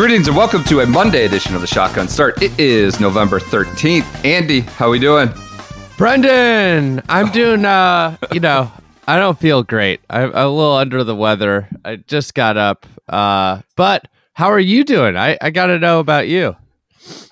Greetings and welcome to a Monday edition of the Shotgun Start. It is November 13th. Andy, how are we doing? Brendan, I'm doing. Uh, you know, I don't feel great. I'm a little under the weather. I just got up. Uh, but how are you doing? I I got to know about you.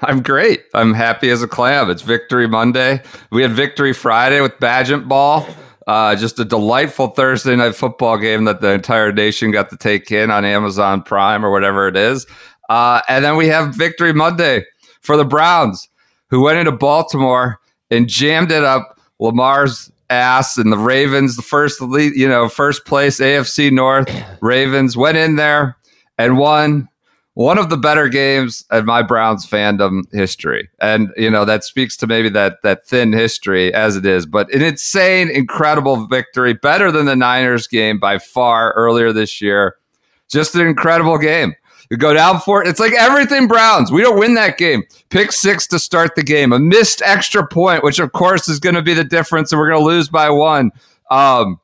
I'm great. I'm happy as a clam. It's Victory Monday. We had Victory Friday with Badgent Ball. Uh, just a delightful Thursday night football game that the entire nation got to take in on Amazon Prime or whatever it is. Uh, and then we have Victory Monday for the Browns, who went into Baltimore and jammed it up Lamar's ass and the Ravens, the first lead, you know, first place AFC North Ravens went in there and won one of the better games in my Browns fandom history. And you know, that speaks to maybe that that thin history as it is, but an insane, incredible victory, better than the Niners game by far earlier this year. Just an incredible game. You go down for it. It's like everything Browns. We don't win that game. Pick six to start the game. A missed extra point, which of course is going to be the difference, and we're going to lose by one. Um,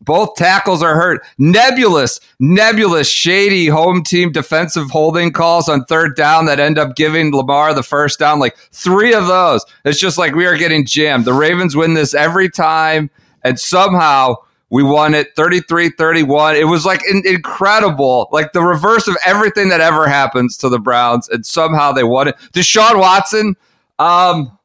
both tackles are hurt. Nebulous, nebulous, shady home team defensive holding calls on third down that end up giving Lamar the first down. Like three of those. It's just like we are getting jammed. The Ravens win this every time, and somehow we won it 33 31. It was like in- incredible, like the reverse of everything that ever happens to the Browns, and somehow they won it. Deshaun Watson, um,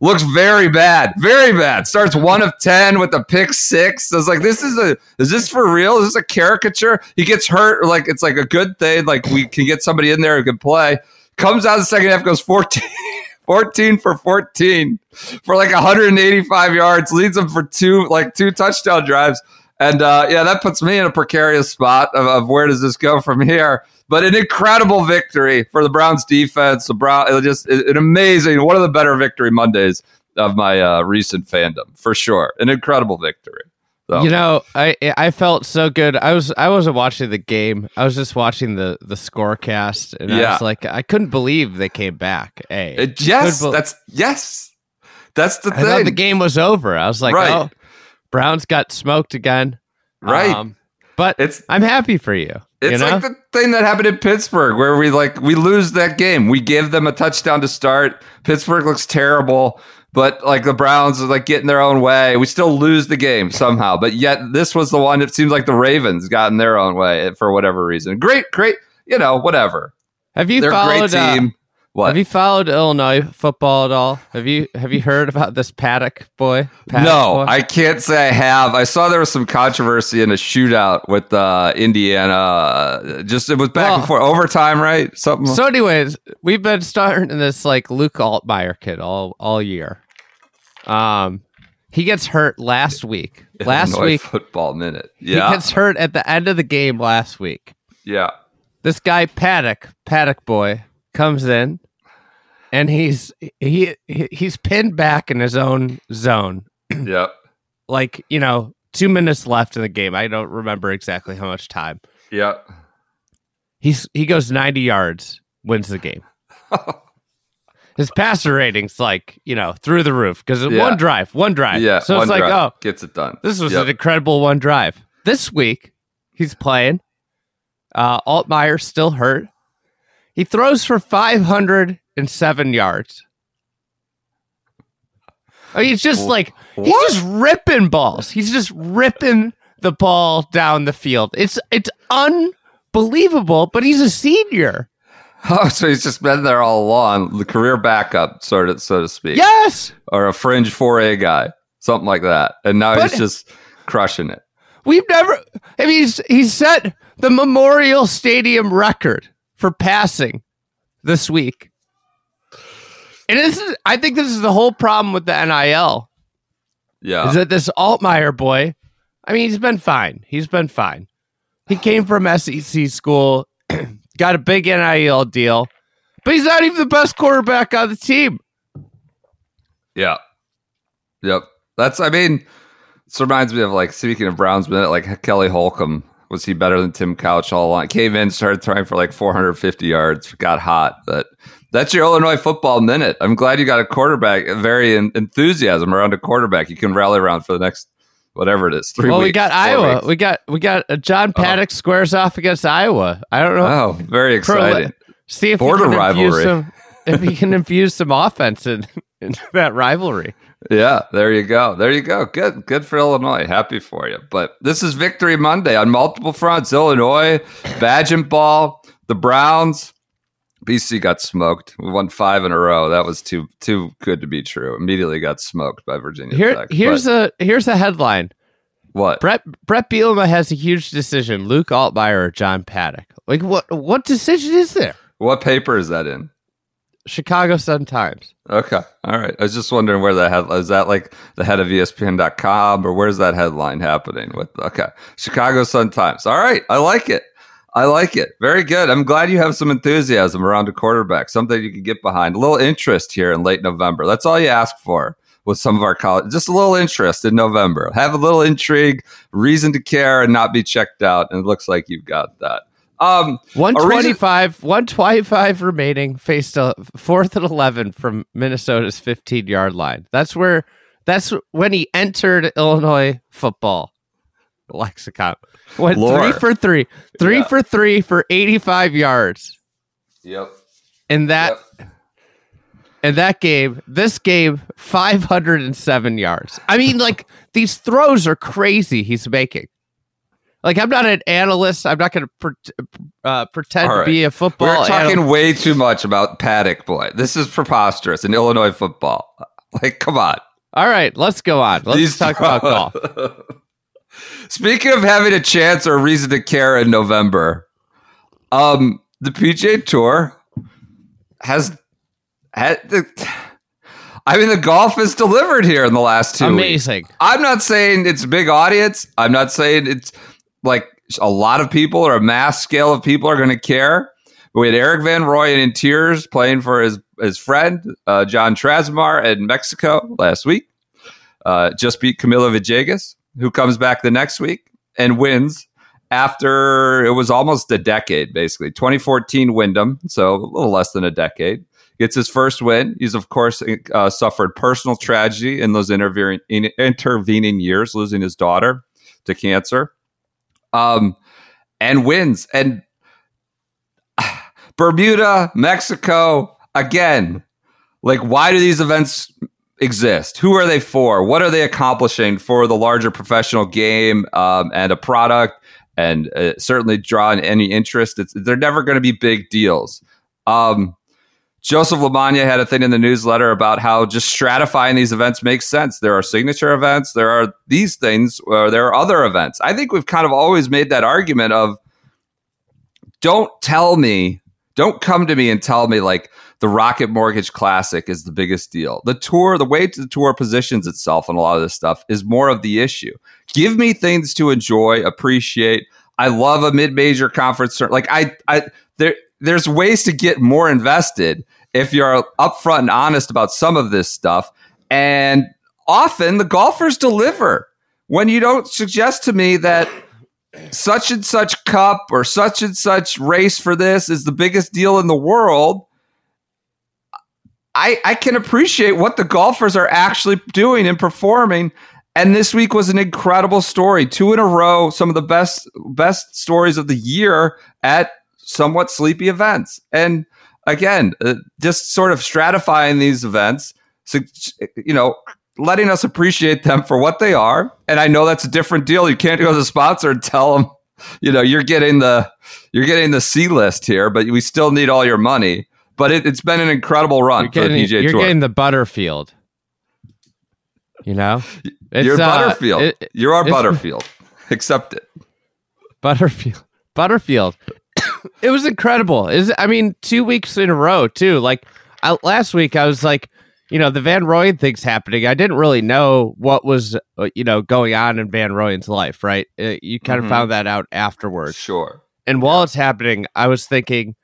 looks very bad, very bad. Starts one of ten with a pick six. I was like, this is a is this for real? Is this a caricature? He gets hurt, like it's like a good thing. Like we can get somebody in there who can play. Comes out the second half, goes 14, 14 for 14 for like 185 yards, leads them for two like two touchdown drives. And uh, yeah, that puts me in a precarious spot of, of where does this go from here but an incredible victory for the Browns defense. The Brown, just an amazing, one of the better victory Mondays of my uh, recent fandom for sure. An incredible victory. So. You know, I I felt so good. I was I wasn't watching the game. I was just watching the the scorecast, and yeah. I was like, I couldn't believe they came back. Hey, it, yes, be- that's yes, that's the I thing. thought the game was over. I was like, right. oh, Browns got smoked again. Right. Um, but it's I'm happy for you. It's you know? like the thing that happened in Pittsburgh where we like we lose that game. We give them a touchdown to start. Pittsburgh looks terrible, but like the Browns are like getting their own way. We still lose the game somehow. But yet this was the one it seems like the Ravens got in their own way for whatever reason. Great, great, you know, whatever. Have you They're followed a great team. Uh, what? Have you followed Illinois football at all? Have you have you heard about this Paddock boy? Paddock no, boy? I can't say I have. I saw there was some controversy in a shootout with uh, Indiana. Just it was back well, and forth overtime, right? Something. So, anyways, we've been starting this like Luke Altmyer kid all all year. Um, he gets hurt last week. Last Illinois week, football minute. Yeah, he gets hurt at the end of the game last week. Yeah, this guy Paddock, Paddock boy comes in and he's he he's pinned back in his own zone. Yep. like, you know, 2 minutes left in the game. I don't remember exactly how much time. Yep. He's he goes 90 yards, wins the game. his passer ratings like, you know, through the roof because yeah. one drive, one drive. Yeah. So it's like, drive. oh, gets it done. This was yep. an incredible one drive. This week, he's playing. Uh Altmyer's still hurt. He throws for 507 yards. I mean, he's just like he's just ripping balls. He's just ripping the ball down the field. It's it's unbelievable, but he's a senior. Oh, so he's just been there all along, the career backup, sort of, so to speak. Yes, or a fringe four A guy, something like that, and now but he's just crushing it. We've never. I mean, he's he's set the Memorial Stadium record for passing this week. And this is I think this is the whole problem with the NIL. Yeah. is that this Altmyer boy? I mean, he's been fine. He's been fine. He came from SEC school, got a big NIL deal, but he's not even the best quarterback on the team. Yeah. Yep. That's, I mean, this reminds me of like, speaking of Browns minute, like Kelly Holcomb. Was he better than Tim Couch all along? Came in, started throwing for like 450 yards, got hot. But that's your Illinois football minute. I'm glad you got a quarterback, very en- enthusiasm around a quarterback you can rally around for the next, whatever it is, three well, we got Iowa. weeks. We got we got uh, John Paddock squares off against Iowa. I don't know. Oh, very Pro- exciting. See if Border can infuse rivalry. Some, if he can infuse some offense in, into that rivalry. Yeah, there you go. There you go. Good. Good for Illinois. Happy for you. But this is Victory Monday on multiple fronts. Illinois, Badgent Ball, the Browns. BC got smoked. We won five in a row. That was too too good to be true. Immediately got smoked by Virginia Here, Tech. here's But a here's a headline. what? Bret Bret Bielema has a huge decision. Luke Altmyer or John Paddock. Like what what decision is there? What paper is that in? Chicago Sun Times. Okay. All right. I was just wondering where that head is that like the head of ESPN.com or where's that headline happening with okay. Chicago Sun Times. All right. I like it. I like it. Very good. I'm glad you have some enthusiasm around a quarterback, something you can get behind. A little interest here in late November. That's all you ask for with some of our college. Just a little interest in November. Have a little intrigue, reason to care, and not be checked out. And it looks like you've got that. Um, a reason- 125, 125 remaining, faced a fourth and 11 from Minnesota's 15 yard line. That's where, that's when he entered Illinois football lexicon. Went Lore. three for three, three Yeah. for three for 85 yards. Yep. In that, in that game, this game, 507 yards. I mean, like, these throws are crazy he's making. Like, I'm not an analyst. I'm not going to pre- uh, pretend All to be a football We're talking analyst. way too much about Paddock, boy. This is preposterous in Illinois football. Like, come on. All right, let's go on. Let's These- talk about golf. Speaking of having a chance or a reason to care in November, um, the PGA Tour has had the. I mean, the golf is delivered here in the last two weeks. Amazing. I'm not saying it's a big audience. I'm not saying it's like a lot of people or a mass scale of people are going to care. But we had Erik van Rooyen in tears playing for his his friend uh, Jon Trasamar in Mexico last week. Uh, just beat Camilo Villegas, who comes back the next week and wins after it was almost a decade, basically 2014 Wyndham, so a little less than a decade. Gets his first win. He's of course uh, suffered personal tragedy in those intervening in, intervening years, losing his daughter to cancer, um, and wins. And Bermuda, Mexico, again, like why do these events exist? Who are they for? What are they accomplishing for the larger professional game um, and a product? And uh, certainly drawing any interest. It's, they're never going to be big deals. Um, Joseph LaMagna had a thing in the newsletter about how just stratifying these events makes sense. There are signature events, there are these things, or there are other events. I think we've kind of always made that argument of don't tell me, don't come to me and tell me like the Rocket Mortgage Classic is the biggest deal. The tour, the way the tour positions itself on a lot of this stuff is more of the issue. Give me things to enjoy, appreciate. I love a mid-major conference. Like I, I there, there's ways to get more invested if you're upfront and honest about some of this stuff. And often the golfers deliver when you don't suggest to me that such and such cup or such and such race for this is the biggest deal in the world. I, I can appreciate what the golfers are actually doing and performing. And this week was an incredible story. Two in a row, some of the best best stories of the year at somewhat sleepy events. And again, uh, just sort of stratifying these events, you know, letting us appreciate them for what they are. And I know that's a different deal. You can't go to the sponsor and tell them, you know, you're getting the you're getting the C list here, but we still need all your money. But it, it's been an incredible run You're for the getting, PGA you're Tour. getting the Butterfield. You know, It's, you're uh, Butterfield. it- you're our Butterfield. Accept it. Butterfield. Butterfield. it was incredible. Is I mean, two weeks in a row too. Like I, last week, I was like, you know, the van Rooyen thing's happening. I didn't really know what was, uh, you know, going on in van Rooyen's life, right? Uh, you kind of found that out afterwards. Sure. And while it's happening, I was thinking,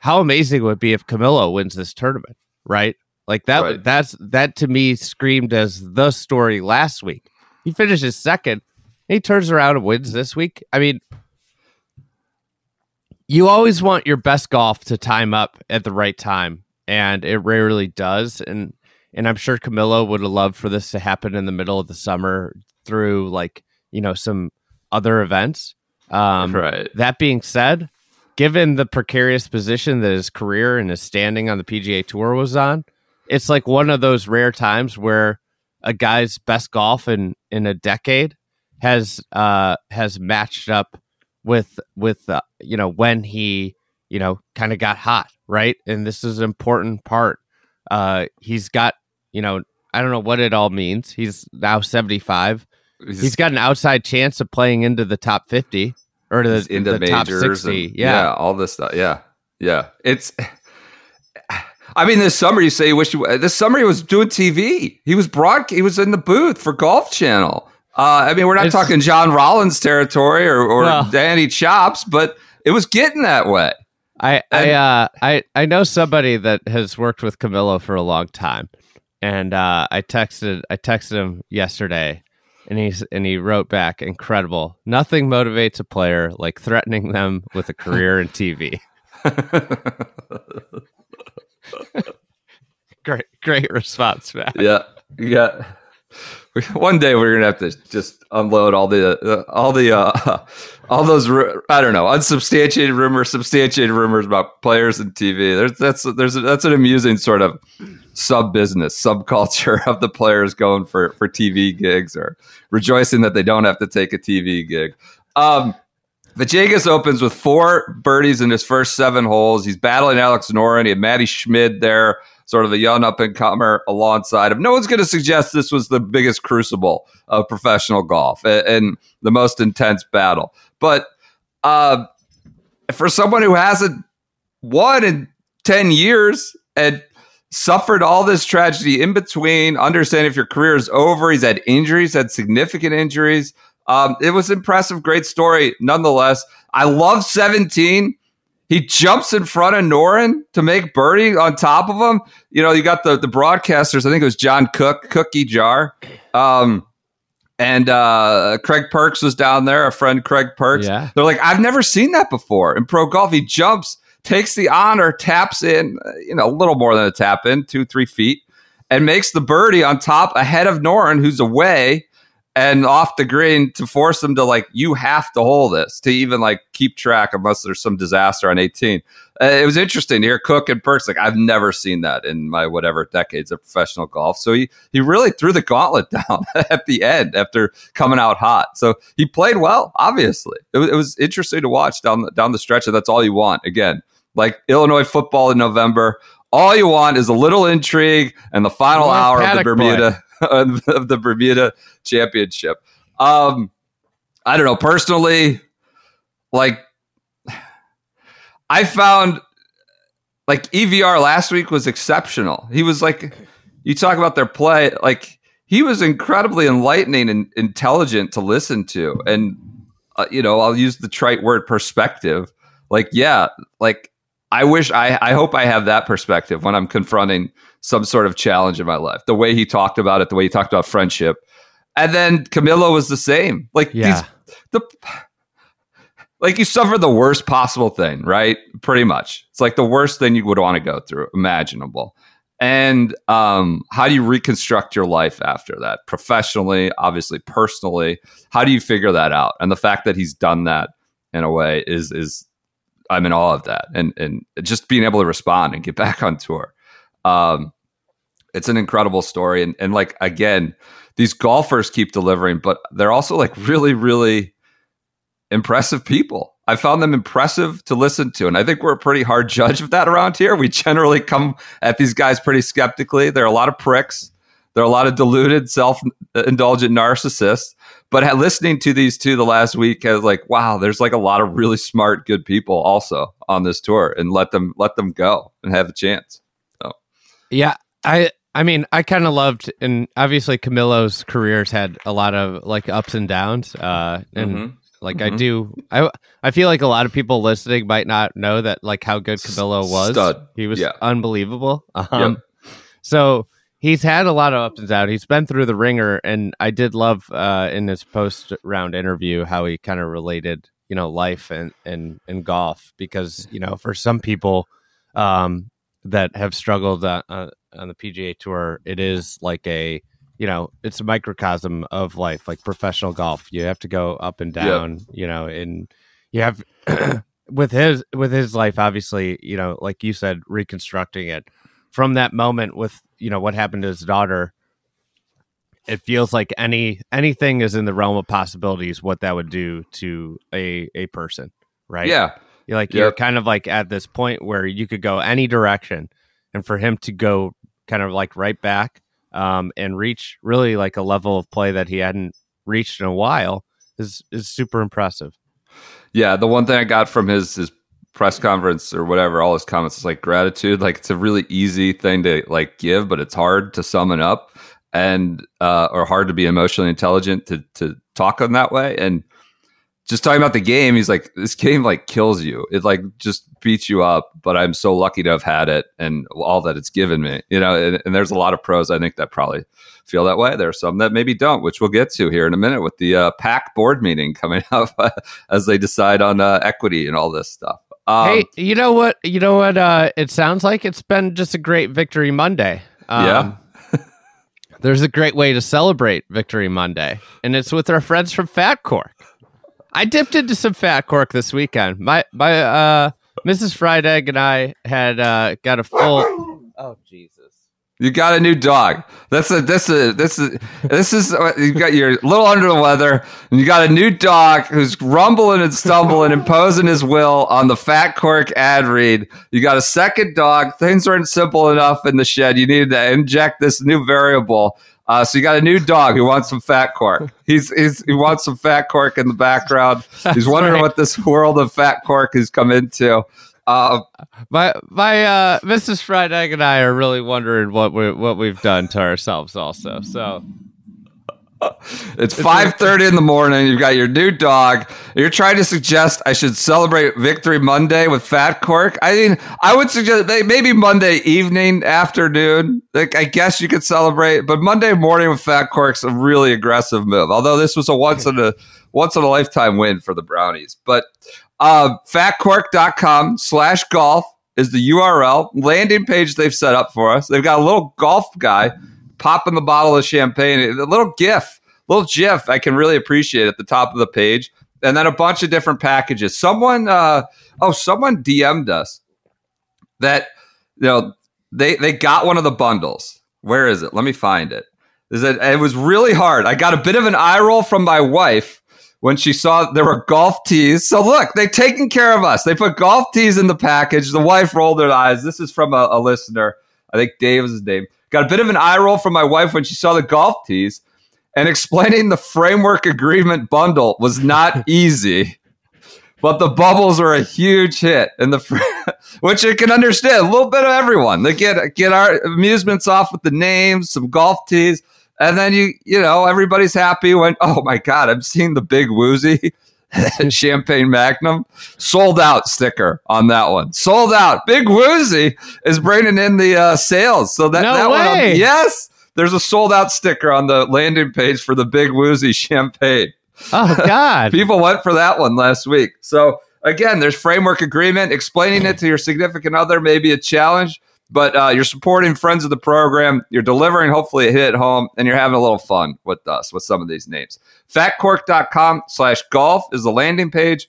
how amazing it would be if Camilo wins this tournament, right? Like that. Right. That's that to me screamed as the story last week. He finishes second. He turns around and wins this week. I mean, you always want your best golf to time up at the right time, and it rarely does. And and I'm sure Camilo would have loved for this to happen in the middle of the summer through like you know some other events. Um, right. that being said, given the precarious position that his career and his standing on the PGA Tour was on, it's like one of those rare times where a guy's best golf in in a decade has uh has matched up with with uh, you know when he you know kind of got hot right and this is an important part uh he's got you know i don't know what it all means he's now 75 He's, he's got an outside chance of playing into the top 50 or to the, into the top 60 and- yeah. all this stuff. Yeah. Yeah. It's I mean, this summer you say you wish you this summer he was doing TV. He was broad he was in the booth for Golf Channel. Uh, I mean, we're not It's- talking John Rollins territory or, or Well- Danny Chops, but it was getting that way. I I uh I I know somebody that has worked with Camilo for a long time, and uh, I texted I texted him yesterday, and he's and he wrote back, incredible. Nothing motivates a player like threatening them with a career in TV. Great great response, man. yeah, yeah. One day we're gonna have to just unload all the uh, all the uh, all those I don't know unsubstantiated rumors, substantiated rumors about players and TV. There's that's there's that's an amusing sort of sub business subculture of the players going for for TV gigs or rejoicing that they don't have to take a TV gig. Um, Villegas opens with four birdies in his first seven holes. He's battling Alex Noren. He had Matti Schmid there, sort of a young up and comer alongside him. No one's going to suggest this was the biggest crucible of professional golf a- and, the most intense battle. But uh, for someone who hasn't won in 10 years and suffered all this tragedy in between, understanding if your career is over, he's had injuries, had significant injuries. Um, it was impressive, great story nonetheless. I love 17. He jumps in front of Noren to make birdie on top of him. You know, you got the the broadcasters. I think it was John Cook, Cookie Jar, um, and uh, Craig Perks was down there. A friend, Craig Perks. Yeah. They're like, I've never seen that before in pro golf. He jumps, takes the honor, taps in, uh, you know, a little more than a tap in, two three feet, and makes the birdie on top ahead of Noren, who's away and off the green to force them to like you have to hold this to even like keep track unless there's some disaster on 18 uh, it was interesting to hear cook and perks like i've never seen that in my whatever decades of professional golf so he he really threw the gauntlet down at the end after coming out hot so he played well obviously it was, it was interesting to watch down the, down the stretch and that's all you want again like illinois football in november all you want is a little intrigue and the final hour of the Bermuda. boy. of the bermuda championship. Um i don't know personally like i found like evr last week was exceptional. He was like you talk about their play like he was incredibly enlightening and intelligent to listen to. And uh, you know i'll use the trite word perspective. Like yeah like i wish i i hope i have that perspective when i'm confronting some sort of challenge in my life. The way he talked about it the way he talked about friendship. And then camilo was the same. Like Yeah. these the like you suffer the worst possible thing right? Pretty much. It's like the worst thing you would want to go through. Imaginable. And um, how do you reconstruct your life after that? Professionally obviously personally. How do you figure that out? And the fact that he's done that in a way is is i'm in awe of that. And and just being able to respond and get back on tour. Um, it's an incredible story. And, and like again these golfers keep delivering but they're also like really really impressive people. I found them impressive to listen to and i think we're a pretty hard judge of that around here. We generally come at these guys pretty skeptically. There are a lot of pricks. There are a lot of deluded self-indulgent narcissists. But listening to these two the last week has like wow there's like a lot of really smart good people also on this tour and let them let them go and have a chance. Yeah, I I mean, I kind of loved, and obviously Camilo's career's had a lot of like ups and downs. Uh, and Mhm. like I do, I I feel like a lot of people listening might not know that like how good Camilo was. Stud. He was Yeah. unbelievable. Um, so he's had a lot of ups and downs. He's been through the ringer, and I did love uh, in his post round interview how he kind of related, you know, life and and and golf because you know for some people um, that have struggled uh, uh, on the PGA Tour, it is like a you know it's a microcosm of life, like professional golf. You have to go up and Yep. down, you know, and you have. with his with his life obviously you know like you said reconstructing it from that moment with you know what happened to his daughter it feels like any anything is in the realm of possibilities what that would do to a a person right Yeah. you're like you're kind of like at this point where you could go any direction and for him to go kind of like right back um and reach really like a level of play that he hadn't reached in a while is is super impressive Yeah, the one thing I got from his his press conference or whatever, all his comments is like gratitude. Like it's a really easy thing to like give, but it's hard to sum it up and uh or hard to be emotionally intelligent to to talk in that way. And just talking about the game, he's like, this game like kills you. It like just beats you up, but I'm so lucky to have had it and all that it's given me. You know, and, and there's a lot of pros I think that probably feel that way. There are some that maybe don't, which we'll get to here in a minute with the uh, PAC board meeting coming up as they decide on uh, equity and all this stuff. Um, hey, you know what? You know what? Uh, it sounds like it's been just a great Victory Monday. Um, Yeah. there's a great way to celebrate Victory Monday, and it's with our friends from Fat Cork. I dipped into some Fat Cork this weekend. My my uh, Mrs. Fried Egg and I had uh, got a full. Oh Jesus! You got a new dog. That's a this is this is this is uh, you got you're little under the weather, and you got a new dog who's rumbling and stumbling, imposing his will on the Fat Cork ad read. You got a second dog. Things weren't simple enough in the shed. You needed to inject this new variable. Uh, so you got a new dog who wants some Fat Cork. He's, he's he wants some Fat Cork in the background. he's wondering right. what this world of Fat Cork has come into. Uh, My my uh, Mrs. Fried Egg and I are really wondering what we what we've done to ourselves. Also, so It's five thirty in the morning. You've got your new dog. You're trying to suggest I should celebrate Victory Monday with Fat Cork. I mean, I would suggest may- maybe Monday evening, afternoon. Like I guess you could celebrate, but Monday morning with Fat Cork's a really aggressive move. Although this was a once in a once in a lifetime win for the Brownies. But uh, fatcork.com slash golf is the URL landing page they've set up for us. They've got a little golf guy popping the bottle of champagne, a little GIF, little GIF I can really appreciate at the top of the page, and then a bunch of different packages. Someone, uh, oh, someone DM'd us that you know they they got one of the bundles. Where is it? Let me find it. Is it? It was really hard. I got a bit of an eye roll from my wife when she saw there were golf tees. So look, they taken care of us. They put golf tees in the package. The wife rolled her eyes. This is from a, a listener. I think Dave is his name. Got a bit of an eye roll from my wife when she saw the golf tees. And explaining the framework agreement bundle was not easy. But the bubbles are a huge hit, and the fr- which I can understand. A little bit of everyone. They get get our amusements off with the names, some golf tees, and then you you know everybody's happy when oh my god, I'm seeing the big woozy champagne magnum sold out sticker on that one. Sold out. Big woozy is bringing in the uh, sales. So that No that one, way. yes, there's a sold out sticker on the landing page for the big woozy champagne. oh god, People went for that one last week. So again, there's framework agreement. Explaining it to your significant other may be a challenge, but uh, you're supporting friends of the program. You're delivering hopefully a hit at home, and you're having a little fun with us with some of these names. Fatcork.com slash golf is the landing page.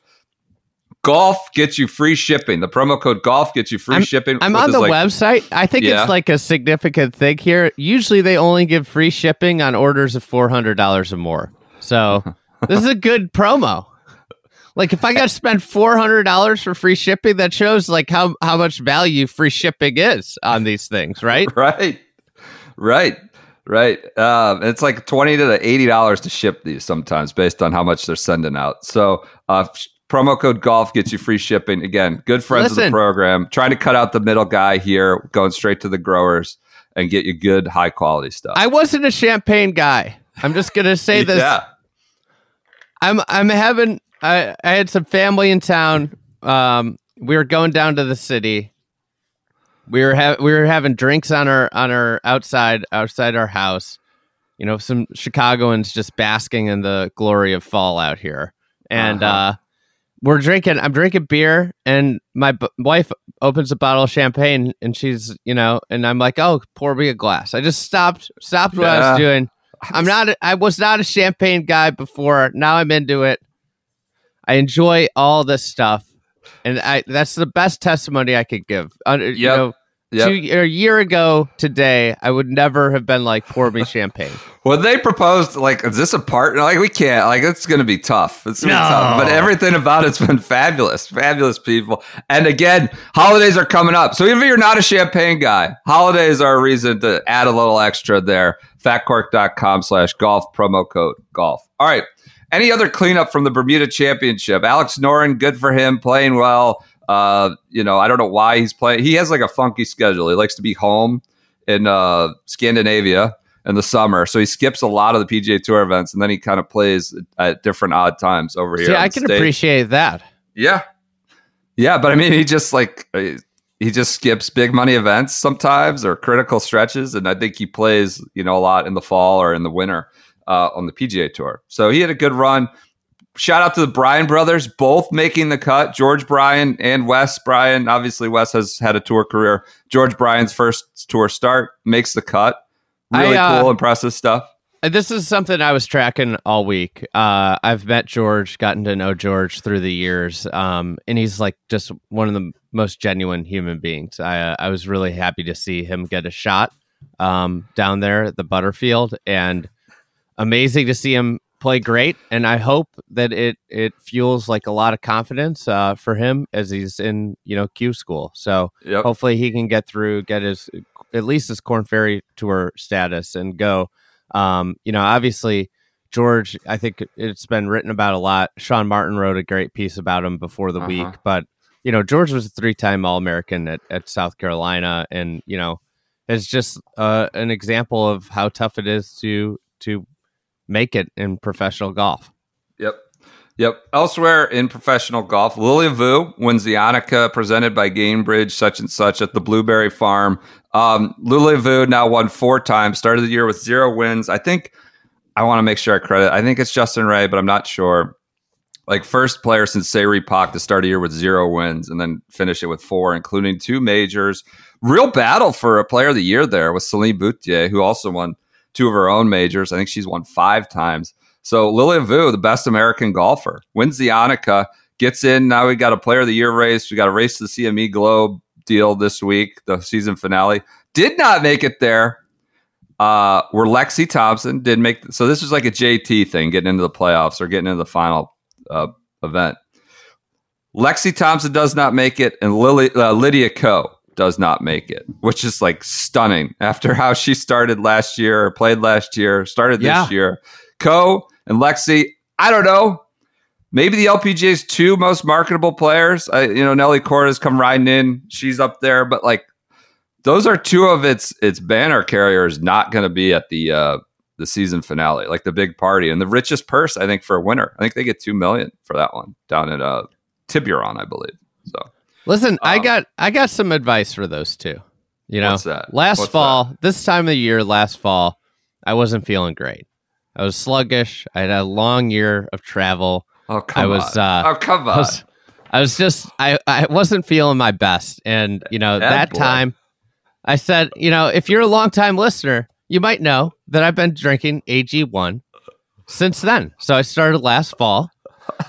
Golf gets you free shipping. The promo code golf gets you free shipping. I'm on the like- website. I think Yeah. it's like a significant thing here. Usually, they only give free shipping on orders of four hundred dollars or more. So this is a good promo. Like if I got to spend four hundred dollars for free shipping, that shows like how how much value free shipping is on these things, right? Right, right, right. Um, it's like twenty to eighty dollars to ship these sometimes, based on how much they're sending out. So, uh, promo code golf gets you free shipping. Again, good friends of the program, trying to cut out the middle guy here, going straight to the growers. and get you good, high quality stuff. I wasn't a champagne guy. I'm just gonna say this. Yeah. I'm I'm having I I had some family in town. Um, we were going down to the city. We were ha- we were having drinks on our on our outside outside our house. You know, some Chicagoans just basking in the glory of fall out here, and Uh-huh. uh, we're drinking. I'm drinking beer, and my b- wife opens a bottle of champagne, and she's you know, and I'm like, oh, pour me a glass. I just stopped stopped what I was doing. I'm not. a- I was not a champagne guy before. Now I'm into it. I enjoy all this stuff, and I that's the best testimony I could give. Uh, You know, Yep. two, a year ago today, I would never have been like pour me champagne. Well, they proposed like, is this a partner? Like, we can't. Like, it's going to be tough. It's going to be No. tough. But everything about it's been fabulous, fabulous people. And again, holidays are coming up. So even if you're not a champagne guy, holidays are a reason to add a little extra there. Fatcork.com slash golf promo code golf. All right. Any other cleanup from the Bermuda Championship? Alex Noren, good for him, playing well. Uh, you know, I don't know why he's playing. He has like a funky schedule. He likes to be home in uh, Scandinavia in the summer, so he skips a lot of the PGA Tour events, and then he kind of plays at different odd times over here. See, on I can stage. appreciate that. Yeah, yeah, but I mean, he just like uh, he just skips big money events sometimes or critical stretches, and I think he plays you know a lot in the fall or in the winter uh, on the PGA Tour. So he had a good run. Shout out to the Bryan brothers, both making the cut. George Bryan and Wes Bryan. Obviously, Wes has had a tour career. George Bryan's first tour start makes the cut. Really I, uh, cool, impressive stuff. This is something I was tracking all week. Uh, I've met George, gotten to know George through the years, um, and he's like just one of the most genuine human beings. I uh, I was really happy to see him get a shot um, down there at the Butterfield, and amazing to see him play great. And I hope that it it fuels like a lot of confidence uh, for him as he's in you know Q school. So Yep. hopefully he can get through, get his at least his Corn Ferry Tour status and go. Um, you know, obviously George, I think it's been written about a lot. Sean Martin wrote a great piece about him before the Uh-huh. week, but you know, George was a three-time All-American at, at South Carolina, and you know, it's just uh, an example of how tough it is to to make it in professional golf. Yep. Yep. Elsewhere in professional golf, Lilia Vu wins the Annika presented by Gainbridge, such and such at the Blueberry Farm. Um, Lilia Vu now won four times, started the year with zero wins. I think I want to make sure I credit. I think it's Justin Ray, but I'm not sure. Like first player since Se Ri Pak to start a year with zero wins and then finish it with four, including two majors. Real battle for a player of the year there with Celine Boutier, who also won two of her own majors. I think she's won five times. So Lilia Vu, the best American golfer, wins the Annika, gets in. Now we got a player of the year race. We got a race to the CME Globe deal this week, the season finale. Did not make it there. Uh, were Lexi Thompson did make so this was like a JT thing, getting into the playoffs or getting into the final uh, event. Lexi Thompson does not make it, and Lily, uh, Lydia Ko does not make it, which is like stunning after how she started last year, or played last year, started this Yeah. year. Ko and Lexi, I don't know. Maybe the LPGA's two most marketable players. I, you know, Nelly Corda's come riding in; she's up there, but like those are two of its its banner carriers not going to be at the uh, the season finale, like the big party and the richest purse. I think for a winner, I think they get two million for that one down at uh, Tiburon, I believe. So Listen, I Um, got I got some advice for those two. You know, that? last What's fall, this time of the year, last fall, I wasn't feeling great. I was sluggish. I had a long year of travel. oh come I was, on, uh, oh come I on, was, I was just I I wasn't feeling my best, and you know Bad that boy. time, I said, you know, if you're a long time listener, you might know that I've been drinking AG one since then. So I started last fall.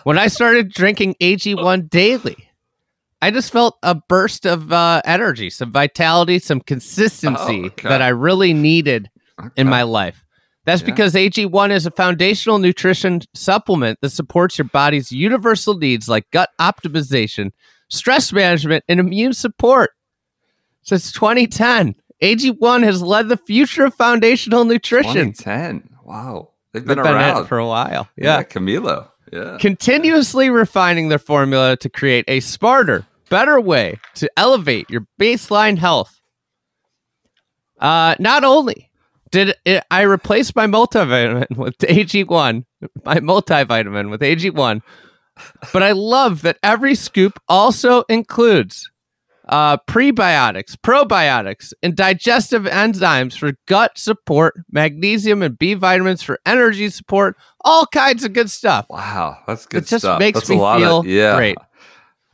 When I started drinking AG one daily, I just felt a burst of uh, energy, some vitality, some consistency Oh, okay. that I really needed in my life. That's Yeah. because AG1 is a foundational nutrition supplement that supports your body's universal needs like gut optimization, stress management, and immune support. Since 2010, AG1 has led the future of foundational nutrition. 2010. Wow, they've They've been been around for a while. Yeah, Yeah. Camilo. Continuously refining their formula to create a smarter, better way to elevate your baseline health. Uh, not only did it, I replace my multivitamin with AG1, my multivitamin with AG1, but I love that every scoop also includes uh, prebiotics, probiotics, and digestive enzymes for gut support, magnesium and B vitamins for energy support, all kinds of good stuff. Wow, that's good It just stuff. makes That's a me lot feel of, yeah. great.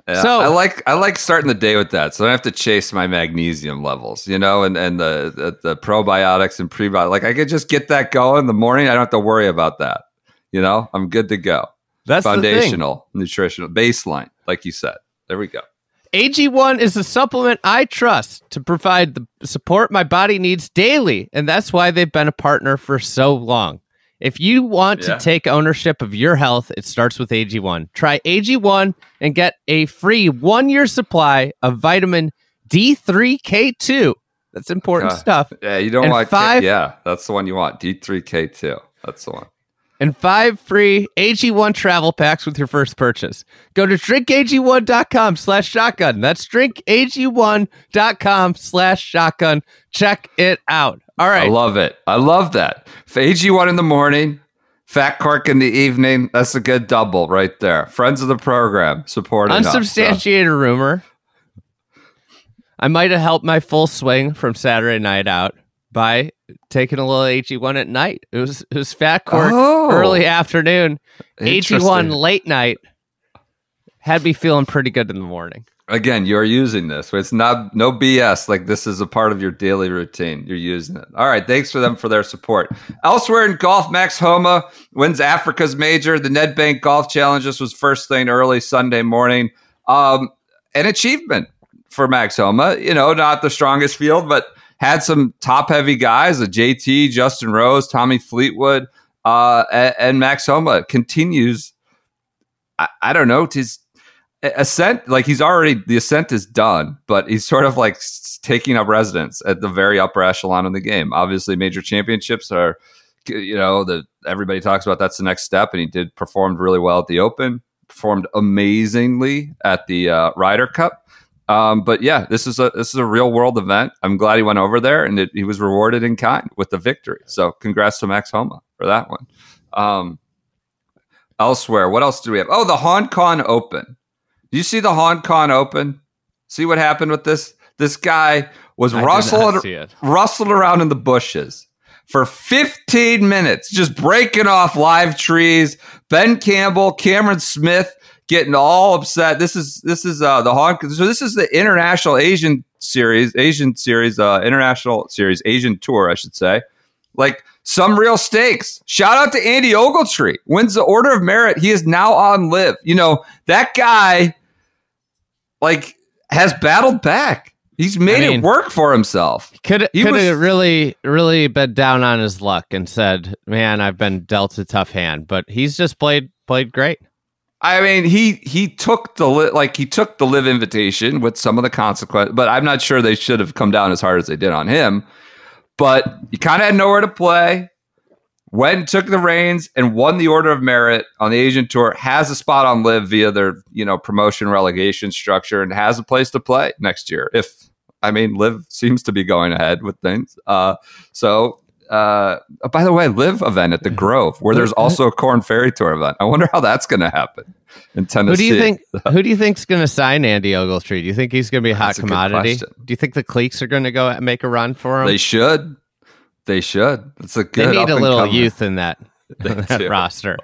Yeah, So- I like I like starting the day with that, so I don't have to chase my magnesium levels, you know, and and the the, the probiotics and prebiotics. Like I could just get that going in the morning. I don't have to worry about that. You know, I'm good to go. That's. Foundational, nutritional, baseline, like you said. There we go. AG1 is a supplement I trust to provide the support my body needs daily, and that's why they've been a partner for so long. If you want Yeah. to take ownership of your health, it starts with AG1. Try AG1 and get a free one year supply of vitamin D3K2. That's important Okay. stuff. Yeah, you don't And want five- Yeah, that's the one you want. D3K2. That's the one. And five free AG1 travel packs with your first purchase. Go to drinkag1.com slash shotgun. That's drinkag1.com slash shotgun. Check it out. All right. I love it. I love that. For AG1 in the morning, Fat Cork in the evening. That's a good double right there. Friends of the program supporting us, so- Unsubstantiated rumor. I might have helped my full swing from Saturday night out by taking a little AG1 at night. It was it was Fat Cork Oh. early afternoon. Interesting. AG1 late night had me feeling pretty good in the morning. Again, you're using this. It's not no BS. Like this is a part of your daily routine. You're using it. All right. Thanks for them for their support. Elsewhere in golf, Max Homa wins Africa's major. The Nedbank Golf Challenge. This was first thing early Sunday morning. Um, an achievement for Max Homa. You know, not the strongest field, but had some top heavy guys: a JT, Justin Rose, Tommy Fleetwood, uh, and, and Max Homa continues. I, I don't know to ascent like he's already the ascent is done but he's sort of like taking up residence at the very upper echelon of the game obviously major championships are you know the everybody talks about that's the next step and he did performed really well at the open performed amazingly at the uh, Ryder Cup um, but yeah this is a this is a real world event. I'm glad he went over there and it, he was rewarded in kind with the victory. So congrats to max homa for that one. Um, elsewhere what else do we have? Oh the hong kong open. Do you see the Hong Kong Open? See what happened with this? This guy was rustling, rustling around in the bushes for 15 minutes, just breaking off live trees. Ben Campbell, Cameron Smith getting all upset. This is this is uh, the Hong. So this is the international Asian series, Asian series, uh, international series, Asian tour, I should say. Like some real stakes. Shout out to Andy Ogletree. Wins the Order of Merit. He is now on LIV. You know, that guy like has battled back. He's made I mean- it work for himself. Could He could was- have really really been down on his luck and said, "Man, I've been dealt a tough hand." But he's just played played great. I mean, he he took the li- like he took the LIV invitation with some of the consequence, but I'm not sure they should have come down as hard as they did on him. But he kind of had nowhere to play. Went and took the reins and won the Order of Merit on the Asian Tour. Has a spot on LIV via their you know promotion relegation structure and has a place to play next year. If I mean, LIV seems to be going ahead with things. Uh, so. Uh, by the way, LIV event at the Grove, where there's also a Corn Ferry Tour event. I wonder how that's going to happen in Tennessee. Who do you think? Who do you think's going to sign Andy Ogletree? Do you think he's going to be a hot That's commodity? question. Do you think the Cleeks are going to go make a run for him? They should. They should. It's a good. They need a little youth in that, that roster.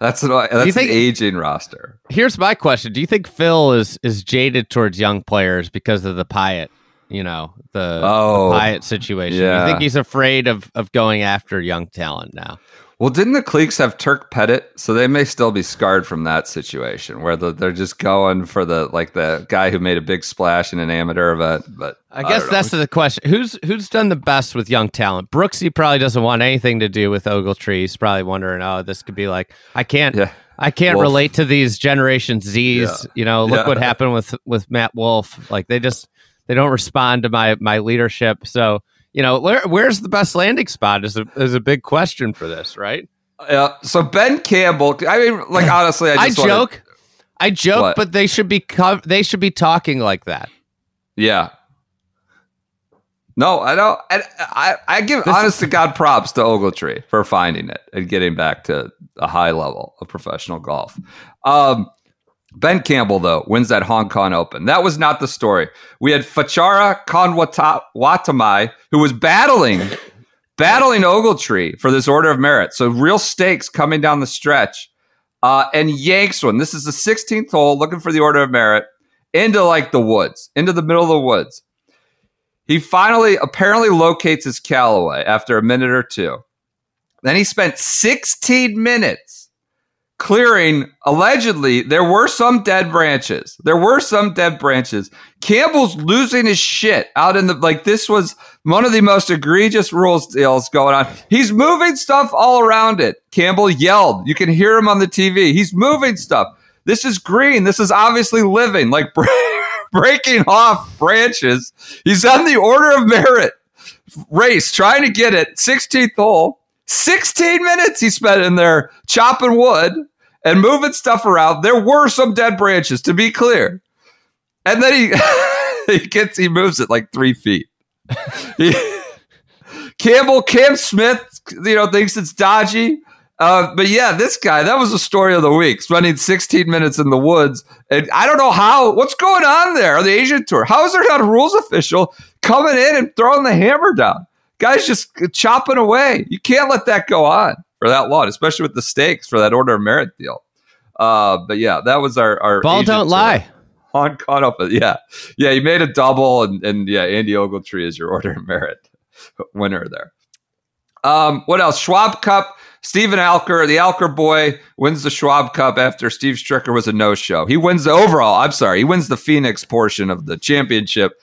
that's an, that's think- an aging roster. Here's my question: Do you think Phil is is jaded towards young players because of the Piot, you know, the, Oh, the Piot situation? yeah. You think he's afraid of of going after young talent now? Well, didn't the Cleeks have Turk Pettit? So they may still be scarred from that situation where the, they're just going for the like the guy who made a big splash in an amateur event. But I guess that's the question. Who's who's done the best with young talent? Brooksy probably doesn't want anything to do with Ogletree. He's probably wondering, oh, this could be like I can't Yeah. I can't Wolff. relate to these Generation Z's. Yeah. You know, look Yeah. what happened with with Matt Wolff. Like they just they don't respond to my my leadership. So you know, where where's the best landing spot is a is a big question for this, right? Yeah. So Ben Campbell. I mean, like honestly, I I, just wanna- joke, I joke, What? but they should be co- they should be talking like that. yeah. No, I don't. I, I, I give honest to God props to Ogletree for finding it and getting back to a high level of professional golf. Um, ben Campbell, though, wins that Hong Kong Open. That was not the story. We had Phachara Khongwatmai, who was battling, battling Ogletree for this Order of Merit. So real stakes coming down the stretch. Uh, and yanks one. This is the 16th hole, looking for the Order of Merit into like the woods, into the middle of the woods. He finally apparently locates his Callaway after a minute or two. Then he spent 16 minutes clearing, allegedly, there were some dead branches. There were some dead branches. Campbell's losing his shit out in the, like, this was one of the most egregious rules deals going on. He's moving stuff all around it. Campbell yelled. You can hear him on the TV. He's moving stuff. This is green. This is obviously living, like breaking off branches. He's on the order of merit race, trying to get it. 16th hole. 16 minutes he spent in there chopping wood and moving stuff around. There were some dead branches, to be clear. And then he he gets he moves it like three feet. Campbell, Cam Smith, you know, thinks it's dodgy. Uh, but yeah, this guy, that was the story of the week, spending 16 minutes in the woods. And I don't know how, what's going on there on the Asian tour? How is there not a rules official coming in and throwing the hammer down? Guys just chopping away. You can't let that go on for that long, especially with the stakes for that order of merit deal. Uh, but yeah, that was our, our ball don't lie. On caught up. Yeah. Yeah. You made a double and, and yeah, Andy Ogletree is your order of merit winner there. Um, what else? Schwab Cup. Steven Alker, the Alker boy, wins the Schwab Cup after Steve Stricker was a no-show. He wins the overall. I'm sorry, he wins the Phoenix portion of the championship.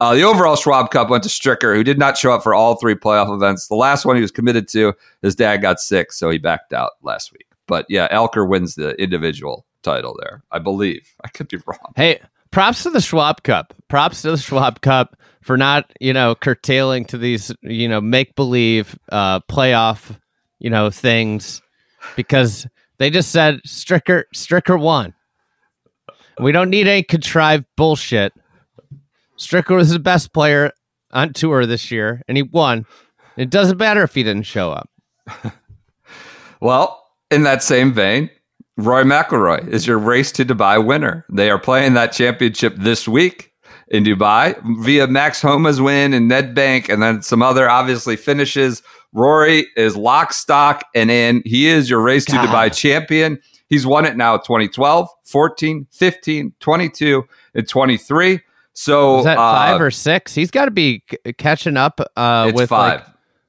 Uh, the overall Schwab Cup went to Stricker, who did not show up for all three playoff events. The last one he was committed to, his dad got sick, so he backed out last week. But yeah, Alker wins the individual title there, I believe. I could be wrong. Hey, props to the Schwab Cup. Props to the Schwab Cup for not, you know, curtailing to these, you know, make believe uh, playoff you know, things because they just said Stricker Stricker won. We don't need any contrived bullshit. Stricker was the best player on tour this year, and he won. It doesn't matter if he didn't show up. well, in that same vein, Rory McIlroy is your race to Dubai winner. They are playing that championship this week in Dubai via Max Homa's win and Nedbank, and then some other obviously finishes. Rory is lock, stock, and in. He is your race God. to Dubai champion. He's won it now 2012, 14, 15, 22, and 23. So is that uh, five or six? He's got to be c- catching up uh, with five. Like,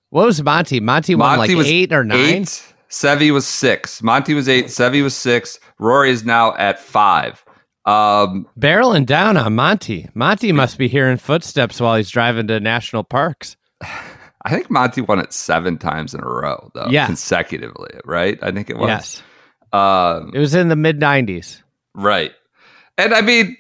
what was Monty? Monty won Monty like eight or nine. Eight. Seve was six. Monty was eight. Seve was six. Rory is now at five. Um, Barreling down on Monty. Monty must be hearing footsteps while he's driving to national parks. I think Monty won it seven times in a row, though. Yeah. Consecutively, right? I think it was. Yes. Um, it was in the mid 90s. Right. And I mean,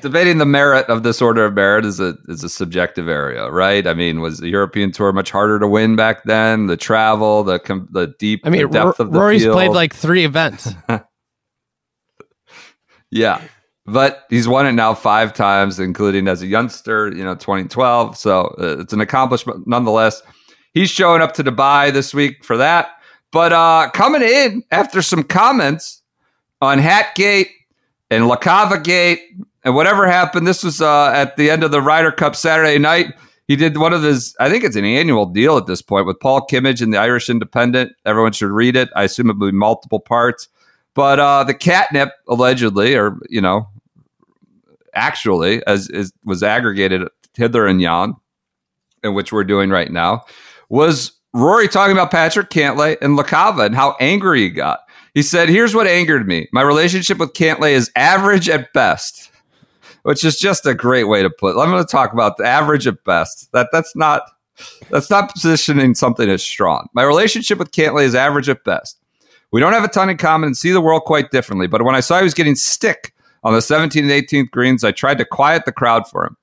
debating the merit of this order of merit is a is a subjective area, right? I mean, was the European tour much harder to win back then? The travel, the the deep, I mean, depth R- of the Rory's field. played like three events. yeah, but he's won it now five times, including as a youngster, you know, 2012. So uh, it's an accomplishment nonetheless. He's showing up to Dubai this week for that. But uh, coming in after some comments on Hatgate and LaCava Gate and whatever happened, this was uh, at the end of the Ryder Cup Saturday night. He did one of his, I think it's an annual deal at this point with Paul Kimmage and the Irish Independent. Everyone should read it. I assume it will be multiple parts. But uh, the catnip, allegedly, or, you know, actually, as is, was aggregated hither and yon, and which we're doing right now, was Rory talking about Patrick Cantlay and LaCava and how angry he got. He said, Here's what angered me. My relationship with Cantlay is average at best, which is just a great way to put it. I'm going to talk about the average at best. That That's not. That's not positioning something as strong. My relationship with Cantlay is average at best. We don't have a ton in common and see the world quite differently. But when I saw he was getting stick on the 17th and 18th greens, I tried to quiet the crowd for him.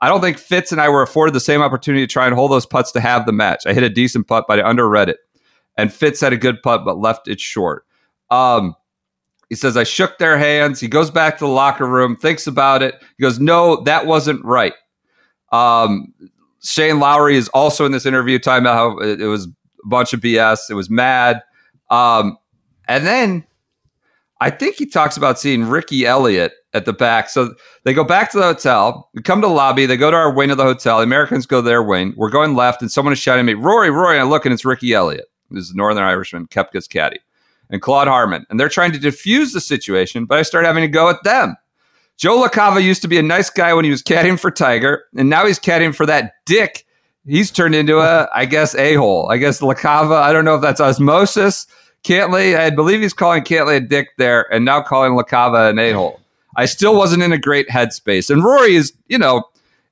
I don't think Fitz and I were afforded the same opportunity to try and hold those putts to have the match. I hit a decent putt, but I underread it. And Fitz had a good putt, but left it short. Um, he says, I shook their hands. He goes back to the locker room, thinks about it. He goes, No, that wasn't right. Um, Shane Lowry is also in this interview talking about how it, it was a bunch of BS. It was mad. Um, and then I think he talks about seeing Ricky Elliott at the back. So they go back to the hotel. We come to the lobby. They go to our wing of the hotel. The Americans go their wing. We're going left, and someone is shouting at me, Rory, Rory. And I look, and it's Ricky Elliott. This is Northern Irishman, Koepka's caddy, and Claude Harmon. And they're trying to diffuse the situation, but I start having to go at them. Joe LaCava used to be a nice guy when he was caddying for Tiger, and now he's caddying for that dick. He's turned into a, I guess, a hole. I guess LaCava, I don't know if that's osmosis. Cantlay, I believe he's calling Cantlay a dick there, and now calling LaCava an a hole. I still wasn't in a great headspace. And Rory is, you know,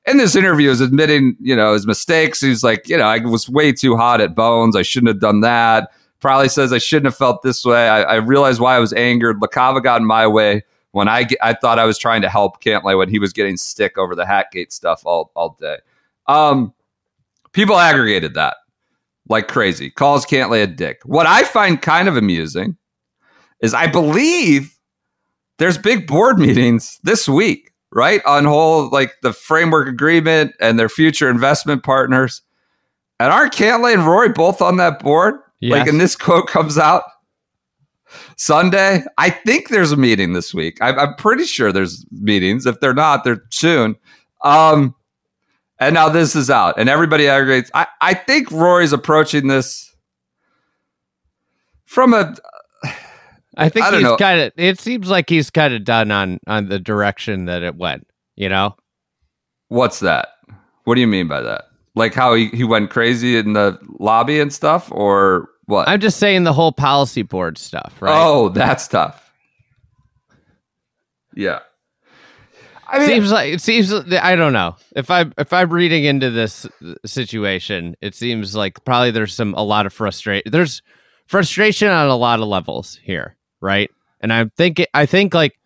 in this interview is admitting, you know, his mistakes. He's like, you know, I was way too hot at bones. I shouldn't have done that. Probably says I shouldn't have felt this way. I, I realized why I was angered. LaCava got in my way when I, I thought I was trying to help Cantlay when he was getting stick over the Hatgate stuff all, all day. Um, people aggregated that like crazy. Calls Cantlay a dick. What I find kind of amusing is I believe there's big board meetings this week, right? On whole, like the framework agreement and their future investment partners. And aren't Cantlay and Rory both on that board? Yes. Like, and this quote comes out Sunday. I think there's a meeting this week. I'm, I'm pretty sure there's meetings. If they're not, they're soon. Um, and now this is out, and everybody aggregates. I, I think Rory's approaching this from a I think I he's kind of. It seems like he's kind of done on on the direction that it went. You know, what's that? What do you mean by that? Like how he, he went crazy in the lobby and stuff, or what? I'm just saying the whole policy board stuff, right? Oh, that's tough. Yeah. I mean, seems like it seems. I don't know if I if I'm reading into this situation, it seems like probably there's some a lot of frustration. There's frustration on a lot of levels here, right? And I'm thinking, I think like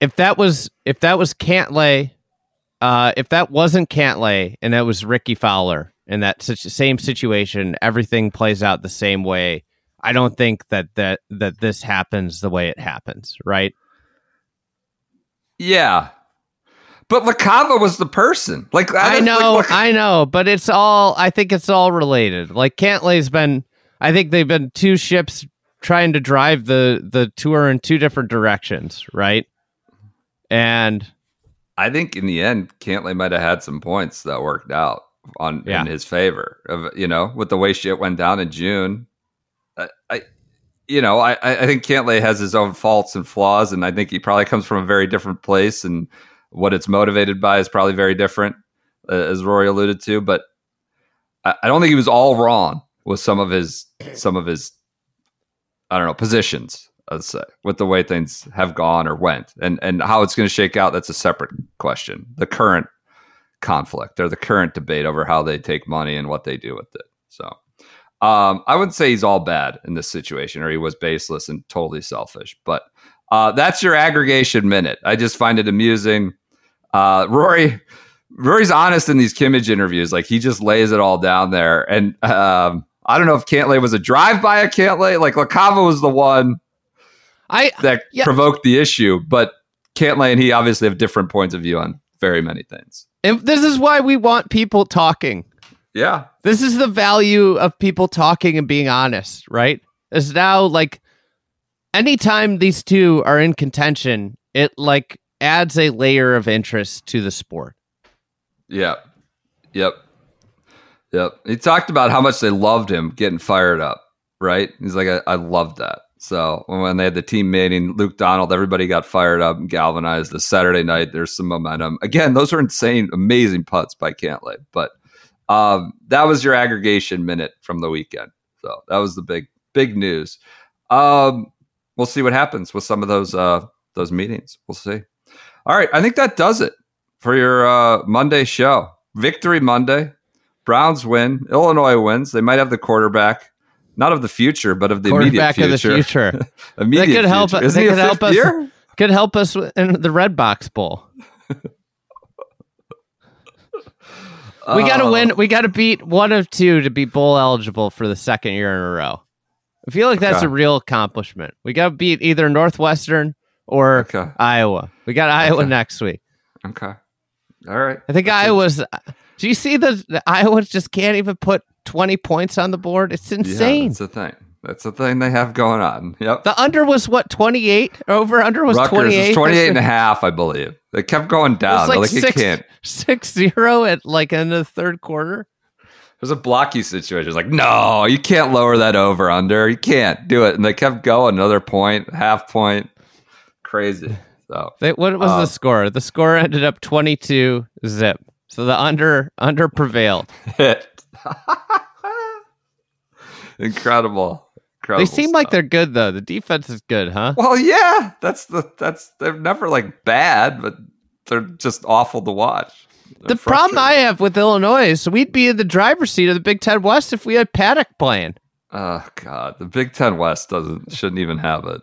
if that was if that was Cantlay, uh, if that wasn't Cantlay and that was Rickie Fowler in that such same situation, everything plays out the same way. I don't think that that that this happens the way it happens, right? yeah. But LaCava was the person. Like I don't- know, like, I know, but it's all. I think it's all related. Like Cantlay's been. I think they've been two ships trying to drive the the tour in two different directions, right? And I think in the end, Cantlay might have had some points that worked out on Yeah. in his favor. Of you know, with the way shit went down in June, I, I you know, I I think Cantlay has his own faults and flaws, and I think he probably comes from a very different place, and what it's motivated by is probably very different, uh, as Rory alluded to. But I, I don't think he was all wrong with some of his some of his I don't know positions. Let's say with the way things have gone or went, and and how it's going to shake out. That's a separate question. The current conflict or the current debate over how they take money and what they do with it. So um, I wouldn't say he's all bad in this situation or he was baseless and totally selfish, but uh, that's your aggregation minute. I just find it amusing. Uh, Rory, Rory's honest in these Kimmage interviews. Like he just lays it all down there. And um, I don't know if Cantlay was a drive by a Cantlay. Like LaCava was the one I that Yeah. provoked the issue, but Cantlay and he obviously have different points of view on very many things. and this is why we want people talking. Yeah. This is the value of people talking and being honest, right? Is now like anytime these two are in contention, it like adds a layer of interest to the sport. Yep. Yep. Yep. He talked about how much they loved him getting fired up, right? He's like, I, I loved that. So when they had the team meeting, Luke Donald, everybody got fired up and galvanized. The Saturday night, there's some momentum. Again, those are insane, amazing putts by Cantlay. But um, that was your aggregation minute from the weekend. So that was the big, big news. Um, we'll see what happens with some of those uh, those meetings. We'll see. All right, I think that does it for your uh, Monday show. Victory Monday. Browns win. Illinois wins. They might have the quarterback, not of the future, but of the Quarterback immediate of the future. future immediate That could help- future. that Isn't he could help us- year? could help us in the Redbox Bowl. We got to Oh. win. We got to beat one of two to be bowl eligible for the second year in a row. I feel like that's Okay. a real accomplishment. We got to beat either Northwestern or Okay. Iowa. We got Iowa Okay. next week. Okay. All right. I think That's Iowa's. Do you see the, the Iowa just can't even put 20 points on the board? It's Yeah, insane. that's the thing. That's the thing they have going on. Yep. the under was what 28 over under was Rutgers 28 is 28 and a half, I believe. They kept going It down. was They're like like, six, can't. six zero at like in the third quarter. It was a blocky situation. It's like, no, you can't lower that over under. You can't do it. And they kept going. Another point, half point. Crazy. So They, what was Uh, the score? The score ended up 22 zip. So the under under prevailed. Incredible. Incredible. They seem like they're good though. The defense is good, huh? Well, yeah. That's the that's they're never like bad, but they're just awful to watch. They're the problem I have with Illinois is we'd be in the driver's seat of the Big Ten West if we had Paddock playing. Oh God, the Big Ten West doesn't shouldn't even have it.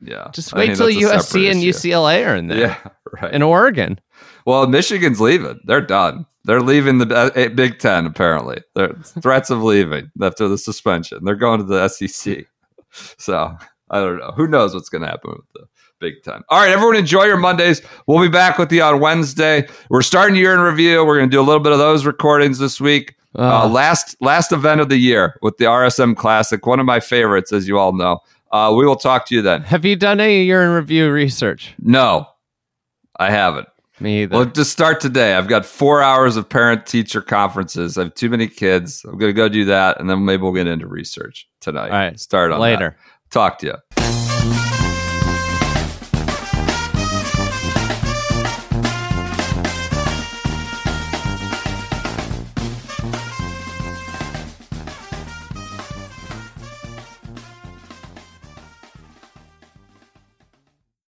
Yeah, Just I wait mean, till USC and issue. UCLA are in there. Yeah, right. And Oregon. Well, Michigan's leaving. They're done. They're leaving the uh, Big Ten. Apparently, there threats of leaving after the suspension. They're going to the SEC. So I don't know. Who knows what's going to happen with the Big Ten? All right, everyone, enjoy your Mondays. We'll be back with you on Wednesday. We're starting year in review. We're going to do a little bit of those recordings this week. Uh, Uh, last last event of the year with the RSM Classic, one of my favorites, as you all know. Uh, we will talk to you then. have you done any year in review research? No, I haven't. Me either. Well, just start today. I've got four hours of parent teacher conferences. I have too many kids. I'm going to go do that, and then maybe we'll get into research tonight. All right. Start on that. Later. Talk to you.